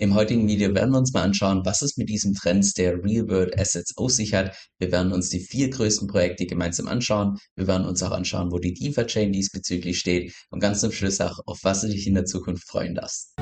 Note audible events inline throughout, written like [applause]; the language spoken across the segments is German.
Im heutigen Video werden wir uns mal anschauen, was es mit diesem Trend der Real-World Assets auf sich hat. Wir werden uns die vier größten Projekte gemeinsam anschauen. Wir werden uns auch anschauen, wo die DeFi-Chain diesbezüglich steht und ganz zum Schluss auch, auf was du dich in der Zukunft freuen darfst.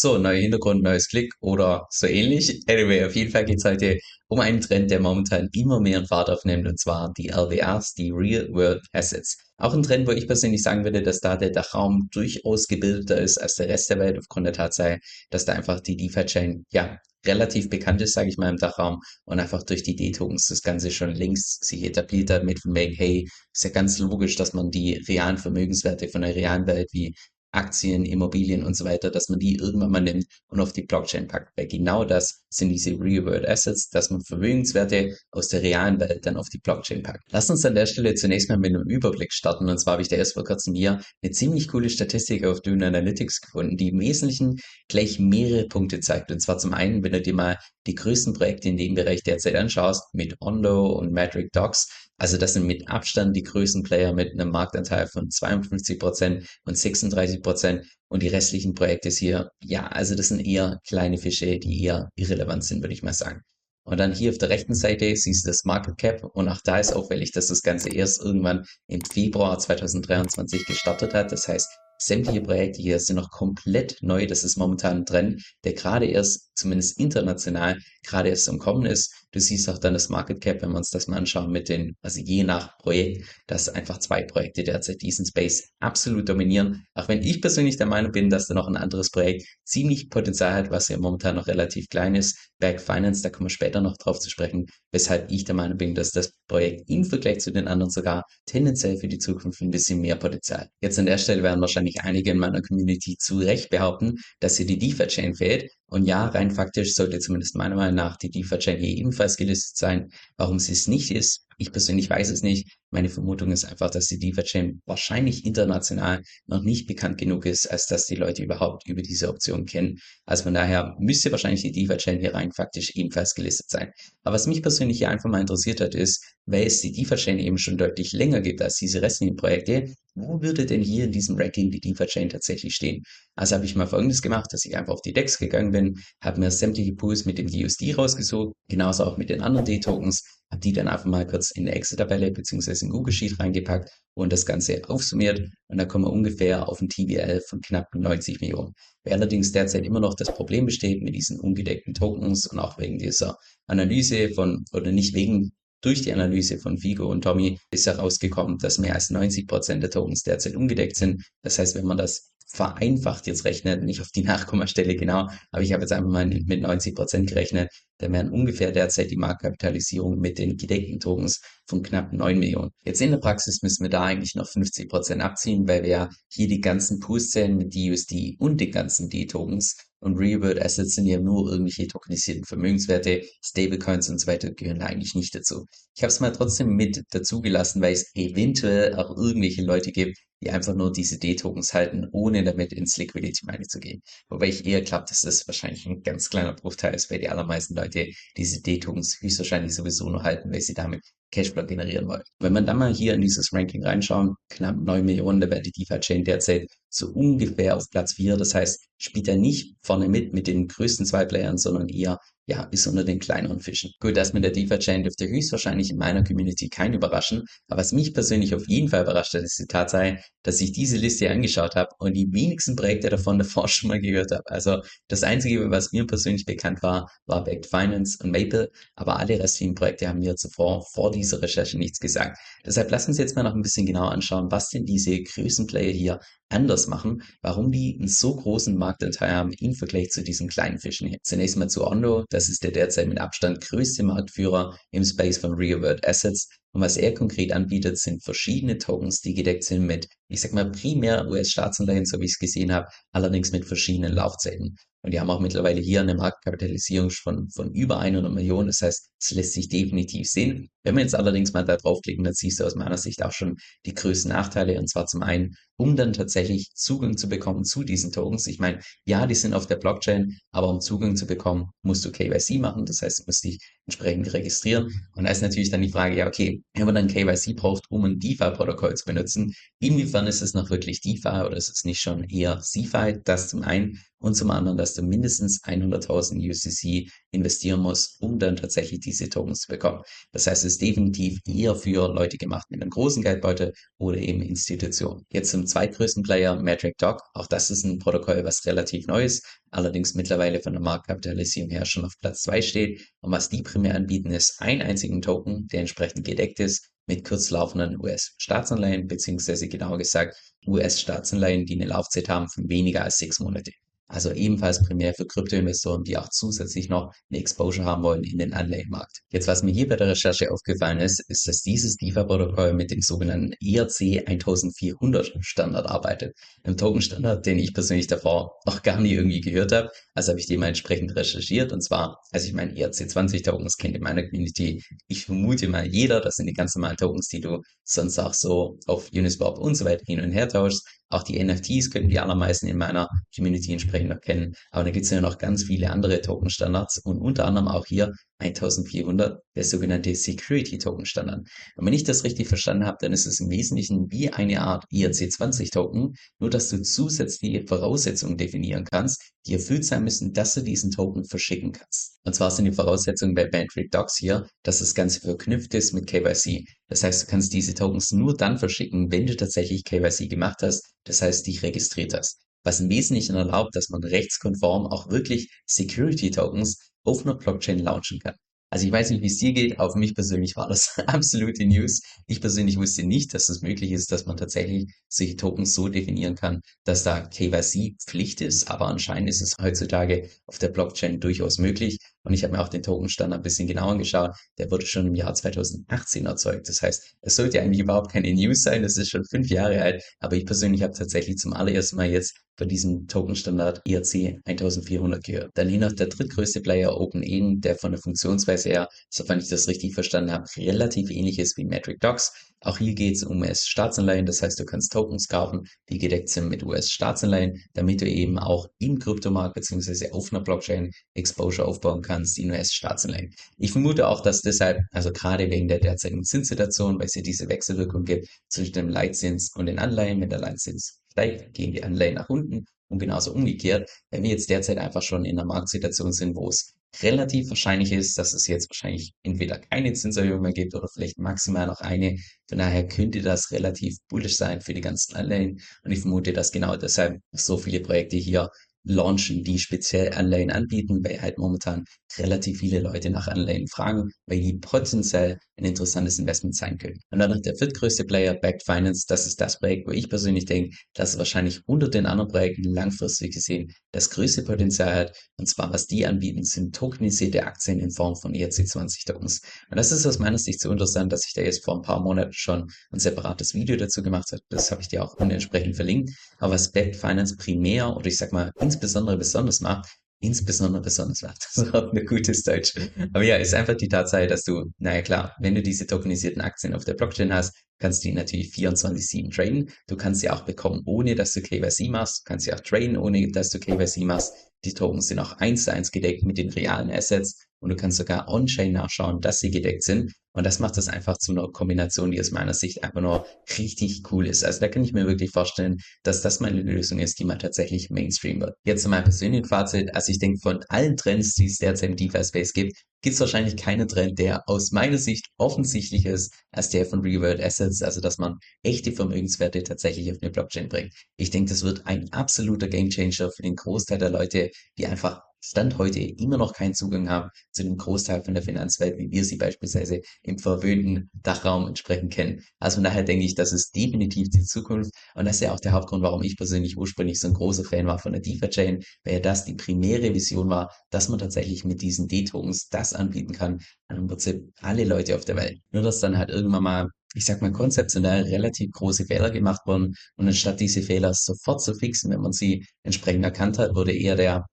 So, neuer Hintergrund, neues Klick oder so ähnlich. Anyway, auf jeden Fall geht es heute um einen Trend, der momentan immer mehr in Fahrt aufnimmt, und zwar die LWRs, die Real World Assets. Auch ein Trend, wo ich persönlich sagen würde, dass da der Dachraum durchaus gebildeter ist als der Rest der Welt, aufgrund der Tatsache, dass da einfach die DeFi-Chain, ja, relativ bekannt ist, sage ich mal, im Dachraum und einfach durch die D-Tokens das Ganze schon längst sich etabliert hat mit von wegen, hey, ist ja ganz logisch, dass man die realen Vermögenswerte von der realen Welt wie Aktien, Immobilien und so weiter, dass man die irgendwann mal nimmt und auf die Blockchain packt. Weil genau das sind diese Real-World Assets, dass man Vermögenswerte aus der realen Welt dann auf die Blockchain packt. Lass uns an der Stelle zunächst mal mit einem Überblick starten. Und zwar habe ich da erst vor kurzem hier eine ziemlich coole Statistik auf Dune Analytics gefunden, die im Wesentlichen gleich mehrere Punkte zeigt. Und zwar zum einen, wenn du dir mal die größten Projekte in dem Bereich derzeit anschaust, mit Ondo und Metric Docs, also das sind mit Abstand die größten Player mit einem Marktanteil von 52 Prozent und 36 Prozent und die restlichen Projekte hier, ja, also das sind eher kleine Fische, die eher irrelevant sind, würde ich mal sagen. Und dann hier auf der rechten Seite siehst du das Market Cap und auch da ist auffällig, dass das Ganze erst irgendwann im Februar 2023 gestartet hat. Das heißt, sämtliche Projekte hier sind noch komplett neu. Das ist momentan ein Trend, der gerade erst, zumindest international, gerade erst am Kommen ist. Du siehst auch dann das Market Cap, wenn wir uns das mal anschauen mit den, also je nach Projekt, dass einfach zwei Projekte derzeit diesen Space absolut dominieren. Auch wenn ich persönlich der Meinung bin, dass da noch ein anderes Projekt ziemlich Potenzial hat, was ja momentan noch relativ klein ist. Back Finance, da kommen wir später noch drauf zu sprechen, weshalb ich der Meinung bin, dass das Projekt im Vergleich zu den anderen sogar tendenziell für die Zukunft ein bisschen mehr Potenzial. Jetzt an der Stelle werden wahrscheinlich einige in meiner Community zu Recht behaupten, dass hier die DeFi-Chain fehlt. Und ja, rein faktisch sollte zumindest meiner Meinung nach die DeFi-Chain hier ebenfalls gelistet sein. Warum sie es nicht ist, ich persönlich weiß es nicht. Meine Vermutung ist einfach, dass die DeFi-Chain wahrscheinlich international noch nicht bekannt genug ist, als dass die Leute überhaupt über diese Option kennen. Also von daher müsste wahrscheinlich die DeFi-Chain hier rein faktisch ebenfalls gelistet sein. Aber was mich persönlich hier einfach mal interessiert hat, ist, weil es die DeFi-Chain eben schon deutlich länger gibt als diese restlichen Projekte, wo würde denn hier in diesem Ranking die DeFi-Chain tatsächlich stehen? Also habe ich mal folgendes gemacht, dass ich einfach auf die Decks gegangen bin, habe mir sämtliche Pools mit dem DUSD rausgesucht, genauso auch mit den anderen D-Tokens, habe die dann einfach mal kurz in eine Excel-Tabelle bzw. in Google Sheet reingepackt und das Ganze aufsummiert und da kommen wir ungefähr auf ein TVL von knapp 90 Millionen. Wer allerdings derzeit immer noch das Problem besteht mit diesen ungedeckten Tokens und auch wegen dieser Analyse von, oder nicht wegen durch die Analyse von Vigo und Tommy ist herausgekommen, dass mehr als 90 Prozent der Tokens derzeit ungedeckt sind. Das heißt, wenn man das vereinfacht jetzt rechnet, nicht auf die Nachkommastelle genau, aber ich habe jetzt einfach mal mit 90 Prozent gerechnet, dann wären ungefähr derzeit die Marktkapitalisierung mit den gedeckten Tokens von knapp 9 Millionen. Jetzt in der Praxis müssen wir da eigentlich noch 50 Prozent abziehen, weil wir ja hier die ganzen Pools zählen mit DUSD und den ganzen D-Tokens und Real-World Assets sind ja nur irgendwelche tokenisierten Vermögenswerte, Stablecoins und so weiter gehören eigentlich nicht dazu. Ich habe es mal trotzdem mit dazu gelassen, weil es eventuell auch irgendwelche Leute gibt, die einfach nur diese D-Tokens halten, ohne damit ins Liquidity Mining zu gehen. Wobei ich eher glaube, dass das wahrscheinlich ein ganz kleiner Bruchteil ist, weil die allermeisten Leute diese D-Tokens höchstwahrscheinlich sowieso nur halten, weil sie damit Cashflow generieren wollen. Wenn man dann mal hier in dieses Ranking reinschauen, knapp 9 Millionen, da wäre die DeFi-Chain derzeit so ungefähr auf Platz 4. Das heißt, spielt er nicht vorne mit mit den größten zwei Playern, sondern eher ja, ist unter den kleineren Fischen. Gut, das mit der DeFi-Chain dürfte höchstwahrscheinlich in meiner Community kein überraschen, aber was mich persönlich auf jeden Fall überrascht hat, ist die Tatsache, dass ich diese Liste angeschaut habe und die wenigsten Projekte davon [laughs] davor schon mal gehört habe. Also das Einzige, was mir persönlich bekannt war, war Backed Finance und Maple, aber alle restlichen Projekte haben mir zuvor vor dieser Recherche nichts gesagt. Deshalb lass uns jetzt mal noch ein bisschen genauer anschauen, was denn diese Größenplayer hier anders machen, warum die einen so großen Marktanteil haben im Vergleich zu diesen kleinen Fischen hier. Zunächst mal zu Ondo, das ist der derzeit mit Abstand größte Marktführer im Space von Real World Assets. Und was er konkret anbietet, sind verschiedene Tokens, die gedeckt sind mit, ich sag mal, primär US-Staatsanleihen, so wie ich es gesehen habe, allerdings mit verschiedenen Laufzeiten. Und die haben auch mittlerweile hier eine Marktkapitalisierung von, von über 100 Millionen. Das heißt, es lässt sich definitiv sehen. Wenn wir jetzt allerdings mal da draufklicken, dann siehst du aus meiner Sicht auch schon die größten Nachteile. Und zwar zum einen, um dann tatsächlich Zugang zu bekommen zu diesen Tokens. Ich meine, ja, die sind auf der Blockchain, aber um Zugang zu bekommen, musst du KYC machen. Das heißt, du musst dich entsprechend registrieren. Und da ist natürlich dann die Frage, ja, okay, wenn man dann KYC braucht, um ein DeFi-Protokoll zu benutzen, inwiefern ist es noch wirklich DeFi oder ist es nicht schon eher CeFi? Das zum einen und zum anderen, dass du mindestens 100.000 USDC investieren musst, um dann tatsächlich diese Tokens zu bekommen. Das heißt, es ist definitiv eher für Leute gemacht mit einem großen Geldbeutel oder eben Institutionen. Jetzt zum zweitgrößten Player, Metric Doc. Auch das ist ein Protokoll, was relativ neu ist, allerdings mittlerweile von der Marktkapitalisierung her schon auf Platz zwei steht. Und was die primär anbieten, ist einen einzigen Token, der entsprechend gedeckt ist mit kurzlaufenden US-Staatsanleihen, beziehungsweise genauer gesagt US-Staatsanleihen, die eine Laufzeit haben von weniger als sechs Monate. Also ebenfalls primär für Kryptoinvestoren, die auch zusätzlich noch eine Exposure haben wollen in den Anleihenmarkt. Jetzt, was mir hier bei der Recherche aufgefallen ist, ist, dass dieses DeFi-Protokoll mit dem sogenannten ERC 1400 Standard arbeitet. Einem Token-Standard, den ich persönlich davor noch gar nie irgendwie gehört habe. Also habe ich den mal entsprechend recherchiert. Und zwar, also ich meine, ERC 20 Tokens kennt in meiner Community, ich vermute mal jeder, das sind die ganz normalen Tokens, die du sonst auch so auf Uniswap und so weiter hin und her tauschst. Auch die NFTs können die allermeisten in meiner Community entsprechend noch kennen. Aber da gibt es ja noch ganz viele andere Token-Standards und unter anderem auch hier 1400, der sogenannte Security Token Standard. Und wenn ich das richtig verstanden habe, dann ist es im Wesentlichen wie eine Art ERC20 Token, nur dass du zusätzliche Voraussetzungen definieren kannst, die erfüllt sein müssen, dass du diesen Token verschicken kannst. Und zwar sind die Voraussetzungen bei Bandrick Docs hier, dass das Ganze verknüpft ist mit KYC. Das heißt, du kannst diese Tokens nur dann verschicken, wenn du tatsächlich KYC gemacht hast, das heißt, dich registriert hast was im Wesentlichen erlaubt, dass man rechtskonform auch wirklich Security Tokens auf einer Blockchain launchen kann. Also ich weiß nicht, wie es dir geht, für mich persönlich war das [laughs] absolute News. Ich persönlich wusste nicht, dass es möglich ist, dass man tatsächlich solche Tokens so definieren kann, dass da KYC Pflicht ist, aber anscheinend ist es heutzutage auf der Blockchain durchaus möglich. Und ich habe mir auch den Tokenstandard ein bisschen genauer angeschaut. Der wurde schon im Jahr 2018 erzeugt. Das heißt, es sollte eigentlich überhaupt keine News sein. Das ist schon fünf Jahre alt. Aber ich persönlich habe tatsächlich zum allerersten Mal jetzt von diesem Tokenstandard ERC 1400 gehört. Dann hier noch der drittgrößte Player OpenEn, der von der Funktionsweise her, sofern ich das richtig verstanden habe, relativ ähnlich ist wie Metric Docs. Auch hier geht es um US-Staatsanleihen, das heißt, du kannst Tokens kaufen, die gedeckt sind mit US-Staatsanleihen, damit du eben auch im Kryptomarkt beziehungsweise auf einer Blockchain Exposure aufbauen kannst in US-Staatsanleihen. Ich vermute auch, dass deshalb, also gerade wegen der derzeitigen Zinssituation, weil es ja diese Wechselwirkung gibt zwischen dem Leitzins und den Anleihen, wenn der Leitzins steigt, gehen die Anleihen nach unten und genauso umgekehrt, wenn wir jetzt derzeit einfach schon in einer Marktsituation sind, wo es relativ wahrscheinlich ist, dass es jetzt wahrscheinlich entweder keine Zinserhöhung mehr gibt oder vielleicht maximal noch eine. Von daher könnte das relativ bullisch sein für die ganzen Anleihen. Und ich vermute, dass genau deshalb so viele Projekte hier launchen, die speziell Anleihen anbieten, weil halt momentan relativ viele Leute nach Anleihen fragen, weil die potenziell ein interessantes Investment sein können. Und dann noch der viertgrößte Player, Backed Finance, das ist das Projekt, wo ich persönlich denke, dass es wahrscheinlich unter den anderen Projekten langfristig gesehen das größte Potenzial hat. Und zwar, was die anbieten, sind tokenisierte Aktien in Form von ERC20 Tokens. Und das ist aus meiner Sicht so interessant, dass ich da jetzt vor ein paar Monaten schon ein separates Video dazu gemacht habe. Das habe ich dir auch entsprechend verlinkt. Aber was Backed Finance primär oder ich sag mal besonders macht, insbesondere besonders macht. [laughs] Das ist auch ein gutes Deutsch. Aber ja, ist einfach die Tatsache, dass du, naja klar, wenn du diese tokenisierten Aktien auf der Blockchain hast, kannst du die natürlich 24-7 traden. Du kannst sie auch bekommen, ohne dass du KYC machst. Du kannst sie auch traden, ohne dass du KYC machst. Die Tokens sind auch eins zu eins gedeckt mit den realen Assets und du kannst sogar on-chain nachschauen, dass sie gedeckt sind. Und das macht das einfach zu einer Kombination, die aus meiner Sicht einfach nur richtig cool ist. Also da kann ich mir wirklich vorstellen, dass das meine Lösung ist, die mal tatsächlich Mainstream wird. Jetzt zu meinem persönlichen Fazit. Also ich denke, von allen Trends, die es derzeit im DeFi-Space gibt, gibt es wahrscheinlich keinen Trend, der aus meiner Sicht offensichtlich ist als der von Real Assets, also dass man echte Vermögenswerte tatsächlich auf eine Blockchain bringt. Ich denke, das wird ein absoluter Gamechanger für den Großteil der Leute, die einfach Stand heute immer noch keinen Zugang haben zu dem Großteil von der Finanzwelt, wie wir sie beispielsweise im verwöhnten Dachraum entsprechend kennen. Also von daher denke ich, das ist definitiv die Zukunft und das ist ja auch der Hauptgrund, warum ich persönlich ursprünglich so ein großer Fan war von der DeFi-Chain, weil ja das die primäre Vision war, dass man tatsächlich mit diesen D-Tokens das anbieten kann an im Prinzip alle Leute auf der Welt. Nur dass dann halt irgendwann mal ich sag mal, konzeptionell relativ große Fehler gemacht wurden und anstatt diese Fehler sofort zu fixen, wenn man sie entsprechend erkannt hat, wurde eher der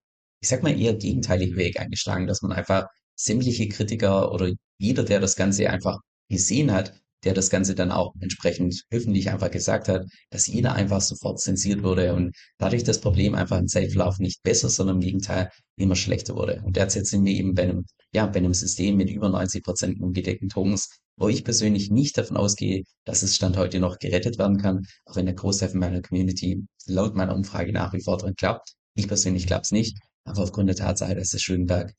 ich sag mal, eher gegenteiligen Weg eingeschlagen, dass man einfach sämtliche Kritiker oder jeder, der das Ganze einfach gesehen hat, der das Ganze dann auch entsprechend öffentlich einfach gesagt hat, dass jeder einfach sofort zensiert wurde und dadurch das Problem einfach im Zeitverlauf nicht besser, sondern im Gegenteil immer schlechter wurde. Und derzeit sind wir eben bei einem, ja, bei einem System mit über 90 Prozent ungedeckten Tokens, wo ich persönlich nicht davon ausgehe, dass es Stand heute noch gerettet werden kann, auch wenn der Großteil von meiner Community laut meiner Umfrage nach wie vor dran klappt. Ich persönlich glaube es nicht, aber aufgrund der Tatsache, dass der Schönberg,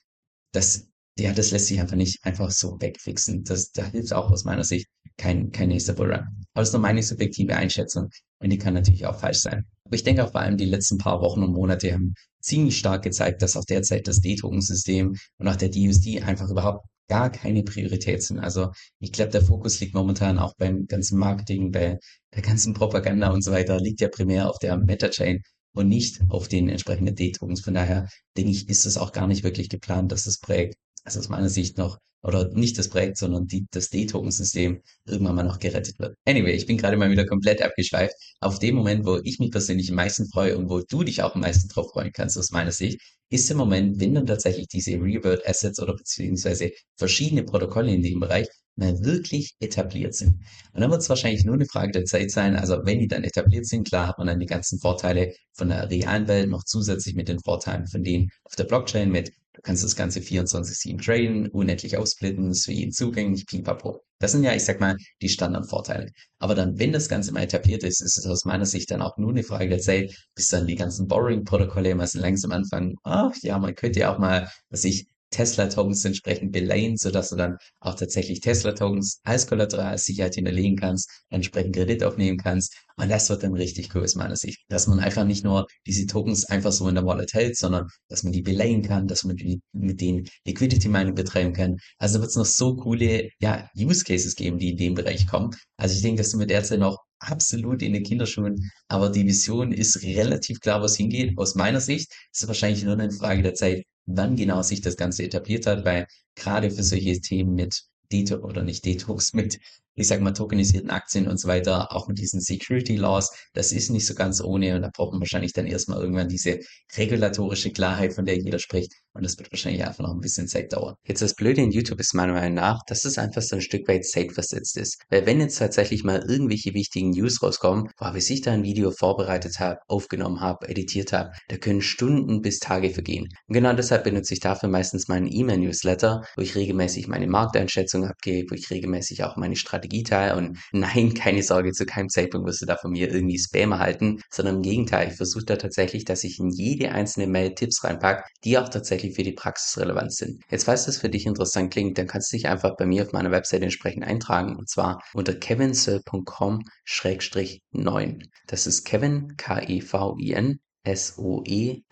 das, ja, das lässt sich einfach nicht einfach so wegfixen. Das, da hilft auch aus meiner Sicht kein, kein nächster Bullrun. Aber das ist nur meine subjektive Einschätzung und die kann natürlich auch falsch sein. Aber ich denke auch vor allem die letzten paar Wochen und Monate haben ziemlich stark gezeigt, dass auch derzeit das D-Token-System und auch der DUSD einfach überhaupt gar keine Priorität sind. Also ich glaube, der Fokus liegt momentan auch beim ganzen Marketing, bei der ganzen Propaganda und so weiter, liegt ja primär auf der Meta-Chain und nicht auf den entsprechenden D-Tokens. Von daher denke ich, ist es auch gar nicht wirklich geplant, dass das Projekt, also aus meiner Sicht noch, oder nicht das Projekt, sondern die, das D-Token-System irgendwann mal noch gerettet wird. Anyway, ich bin gerade mal wieder komplett abgeschweift. Auf dem Moment, wo ich mich persönlich am meisten freue und wo du dich auch am meisten drauf freuen kannst, aus meiner Sicht, ist im Moment, wenn dann tatsächlich diese Real-World Assets oder beziehungsweise verschiedene Protokolle in dem Bereich mal wirklich etabliert sind. Und dann wird es wahrscheinlich nur eine Frage der Zeit sein. Also wenn die dann etabliert sind, klar hat man dann die ganzen Vorteile von der realen Welt noch zusätzlich mit den Vorteilen von denen auf der Blockchain mit Du kannst das Ganze 24-7 traden, unendlich aufsplitten, ist für jeden zugänglich, pipapo. Das sind ja, ich sag mal, die Standardvorteile. Aber dann, wenn das Ganze mal etabliert ist, ist es aus meiner Sicht dann auch nur eine Frage der Zeit, bis dann die ganzen Borrowing-Protokolle mal so langsam anfangen. Ach ja, man könnte ja auch mal, was ich, Tesla-Tokens entsprechend beleihen, sodass du dann auch tatsächlich Tesla-Tokens als Kollateral, als Sicherheit hinterlegen kannst, entsprechend Kredit aufnehmen kannst. Und das wird dann richtig cool aus meiner Sicht. Dass man einfach nicht nur diese Tokens einfach so in der Wallet hält, sondern dass man die beleihen kann, dass man die, mit denen Liquidity Mining betreiben kann. Also wird es noch so coole, ja, Use Cases geben, die in dem Bereich kommen. Also ich denke, dass du mit derzeit noch absolut in den Kinderschuhen, aber die Vision ist relativ klar, was hingeht. Aus meiner Sicht ist es wahrscheinlich nur eine Frage der Zeit, wann genau sich das Ganze etabliert hat, weil gerade für solche Themen mit Detox oder nicht Detox, [laughs] mit ich sag mal, tokenisierten Aktien und so weiter, auch mit diesen Security Laws, das ist nicht so ganz ohne und da braucht man wahrscheinlich dann erstmal irgendwann diese regulatorische Klarheit, von der jeder spricht und das wird wahrscheinlich einfach noch ein bisschen Zeit dauern. Jetzt das Blöde in YouTube ist meiner Meinung nach, dass es einfach so ein Stück weit safe versetzt ist. Weil wenn jetzt tatsächlich mal irgendwelche wichtigen News rauskommen, wo ich sich da ein Video vorbereitet habe, aufgenommen habe, editiert habe, da können Stunden bis Tage vergehen. Und genau deshalb benutze ich dafür meistens meinen E-Mail-Newsletter, wo ich regelmäßig meine Markteinschätzung abgebe, wo ich regelmäßig auch meine Strategie Strategieteil und [laughs] nein, keine Sorge, zu keinem Zeitpunkt wirst du da von mir irgendwie Spam erhalten, sondern im Gegenteil, ich versuche da tatsächlich, dass ich in jede einzelne Mail Tipps reinpacke, die auch tatsächlich für die Praxis relevant sind. Jetzt, falls das für dich interessant klingt, dann kannst du dich einfach bei mir auf meiner Webseite entsprechend eintragen und zwar unter kevinsoe.com-9. Das ist Kevin, K-E-V-I-N, S-O-E-L-L.com,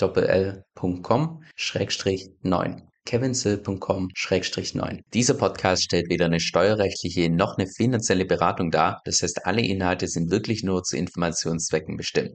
Schrägstrich 9 kevinsill.com-9. Dieser Podcast stellt weder eine steuerrechtliche noch eine finanzielle Beratung dar. Das heißt, alle Inhalte sind wirklich nur zu Informationszwecken bestimmt.